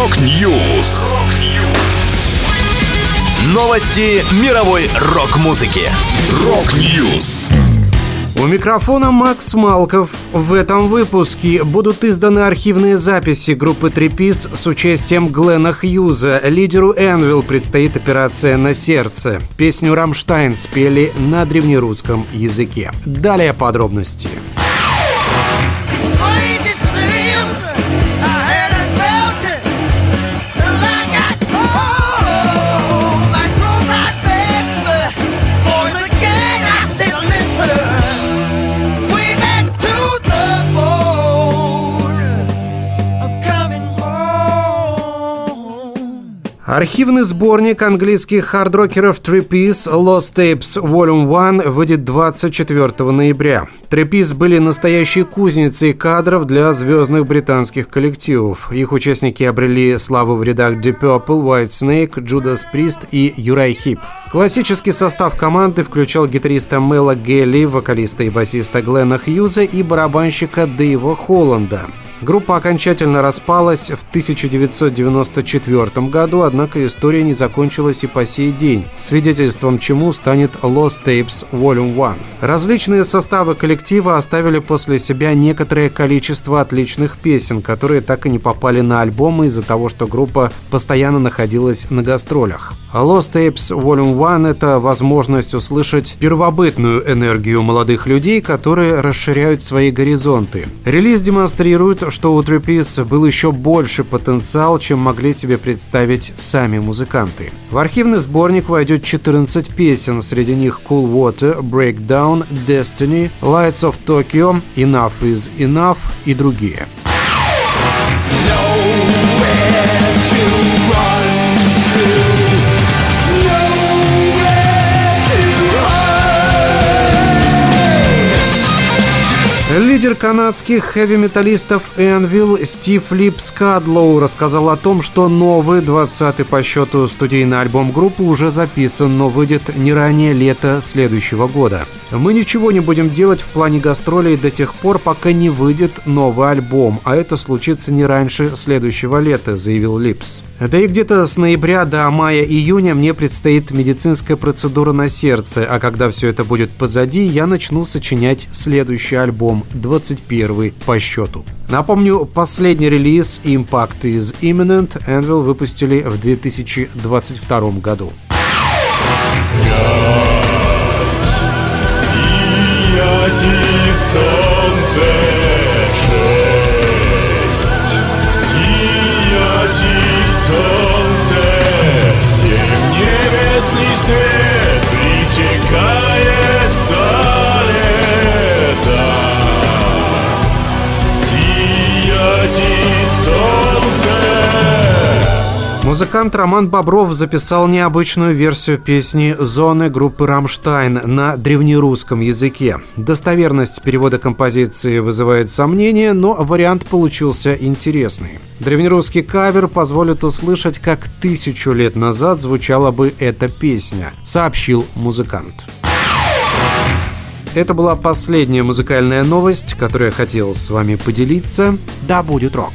Rock News. Новости мировой рок-музыки. Rock News. У микрофона Макс Малков. В этом выпуске будут изданы архивные записи группы Trapeze с участием Глена Хьюза. Лидеру Anvil предстоит операция на сердце. Песню «Рамштайн» спели на древнерусском языке. Далее подробности. Архивный сборник английских хардрокеров Trapeze Lost Tapes Volume 1 выйдет 24 ноября. Trapeze были настоящей кузницей кадров для звездных британских коллективов. Их участники обрели славу в рядах Deep Purple, Whitesnake, Judas Priest и Uriah Heep. Классический состав команды включал гитариста Мэла Гэлли, вокалиста и басиста Глена Хьюза и барабанщика Дэйва Холланда. Группа окончательно распалась в 1994 году, однако история не закончилась и по сей день, свидетельством чему станет Lost Tapes Volume 1. Различные составы коллектива оставили после себя некоторое количество отличных песен, которые так и не попали на альбомы из-за того, что группа постоянно находилась на гастролях. Lost Tapes Volume 1 – это возможность услышать первобытную энергию молодых людей, которые расширяют свои горизонты. Релиз демонстрирует, что у Трипис был еще больше потенциал, чем могли себе представить сами музыканты. В архивный сборник войдет 14 песен, среди них Cool Water, Breakdown, Destiny, Lights of Tokyo, Enough is Enough и другие. Лидер канадских хэви-металлистов Энвилл Стив Лип Скадлоу рассказал о том, что новый 20-й по счету студийный альбом группы уже записан, но выйдет не ранее лета следующего года. Мы ничего не будем делать в плане гастролей до тех пор, пока не выйдет новый альбом, а это случится не раньше следующего лета, заявил Липс. Да и где-то с ноября до мая-июня мне предстоит медицинская процедура на сердце, а когда все это будет позади, я начну сочинять следующий альбом, 21 по счету. Напомню, последний релиз Impact is Imminent Anvil выпустили в 2022 году. п'яті сонце. Музыкант Роман Бобров записал необычную версию песни «Зоны» группы «Рамштайн» на древнерусском языке. Достоверность перевода композиции вызывает сомнения, но вариант получился интересный. Древнерусский кавер позволит услышать, как тысячу лет назад звучала бы эта песня, сообщил музыкант. Это была последняя музыкальная новость, которую я хотел с вами поделиться. Да будет рок!